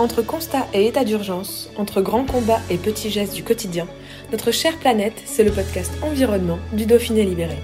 Entre constat et état d'urgence, entre grands combats et petits gestes du quotidien, notre chère planète, c'est le podcast Environnement du Dauphiné Libéré.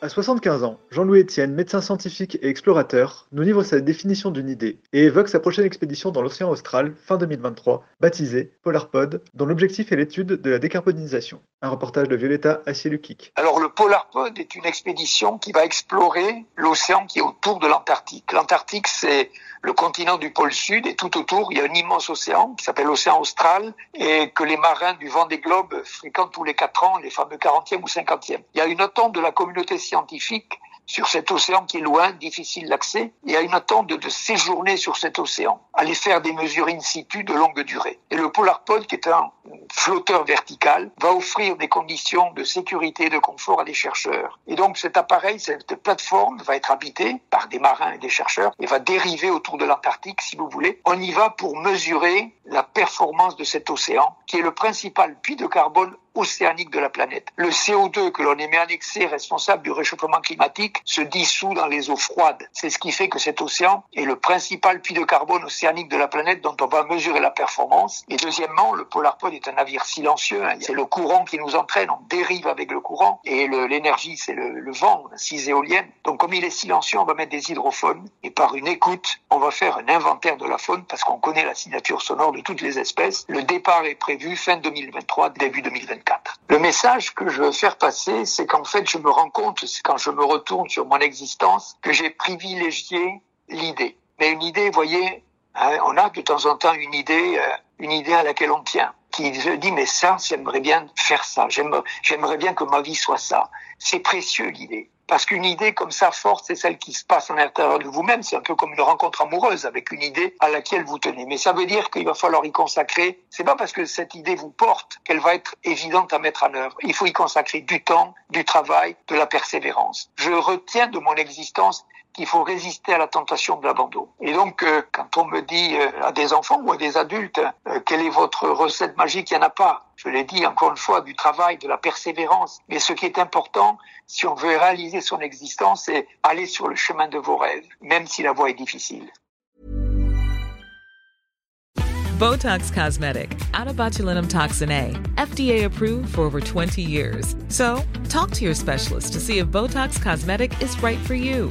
À 75 ans, Jean-Louis Etienne, médecin scientifique et explorateur, nous livre sa définition d'une idée et évoque sa prochaine expédition dans l'océan austral fin 2023, baptisée PolarPod, dont l'objectif est l'étude de la décarbonisation. Un reportage de Violetta Assielukik. Alors PolarPod est une expédition qui va explorer l'océan qui est autour de l'Antarctique. L'Antarctique, c'est le continent du pôle sud et tout autour, il y a un immense océan qui s'appelle l'océan austral et que les marins du vent des globes fréquentent tous les quatre ans, les fameux 40e ou 50e. Il y a une attente de la communauté scientifique sur cet océan qui est loin, difficile d'accès, y a une attente de, de, séjourner sur cet océan, aller faire des mesures in situ de longue durée. Et le PolarPod, qui est un flotteur vertical, va offrir des conditions de sécurité et de confort à des chercheurs. Et donc cet appareil, cette plateforme va être habitée par des marins et des chercheurs et va dériver autour de l'Antarctique, si vous voulez. On y va pour mesurer la performance de cet océan, qui est le principal puits de carbone océanique de la planète. Le CO2 que l'on émet annexé responsable du réchauffement climatique se dissout dans les eaux froides. C'est ce qui fait que cet océan est le principal puits de carbone océanique de la planète dont on va mesurer la performance. Et deuxièmement, le PolarPod est un navire silencieux. Hein. C'est le courant qui nous entraîne. On dérive avec le courant. Et l'énergie, c'est le, vent, six éoliennes. Donc comme il est silencieux, on va mettre des hydrophones. Et par une écoute, on va faire un inventaire de la faune parce qu'on connaît la signature sonore de toutes les espèces. Le départ est prévu fin 2023, début 2024. Le message que je veux faire passer, c'est qu'en fait, je me rends compte, c'est quand je me retourne sur mon existence, que j'ai privilégié l'idée. Mais une idée, vous voyez, hein, on a de temps en temps une idée, euh, une idée à laquelle on tient, qui se dit, mais ça, j'aimerais bien faire ça, j'aimerais bien que ma vie soit ça. C'est précieux l'idée. Parce qu'une idée comme ça forte, c'est celle qui se passe en l'intérieur de vous-même. C'est un peu comme une rencontre amoureuse avec une idée à laquelle vous tenez. Mais ça veut dire qu'il va falloir y consacrer. C'est pas parce que cette idée vous porte qu'elle va être évidente à mettre en œuvre. Il faut y consacrer du temps, du travail, de la persévérance. Je retiens de mon existence qu'il faut résister à la tentation de l'abandon. Et donc, euh, quand on me dit euh, à des enfants ou à des adultes, euh, quelle est votre recette magique, il n'y en a pas. Je l'ai dit encore une fois, du travail, de la persévérance. Mais ce qui est important, si on veut réaliser son existence, c'est aller sur le chemin de vos rêves, même si la voie est difficile. Botox Cosmetic, out of botulinum toxin A, FDA approved for over 20 years. So, talk to your specialist to see if Botox Cosmetic is right for you.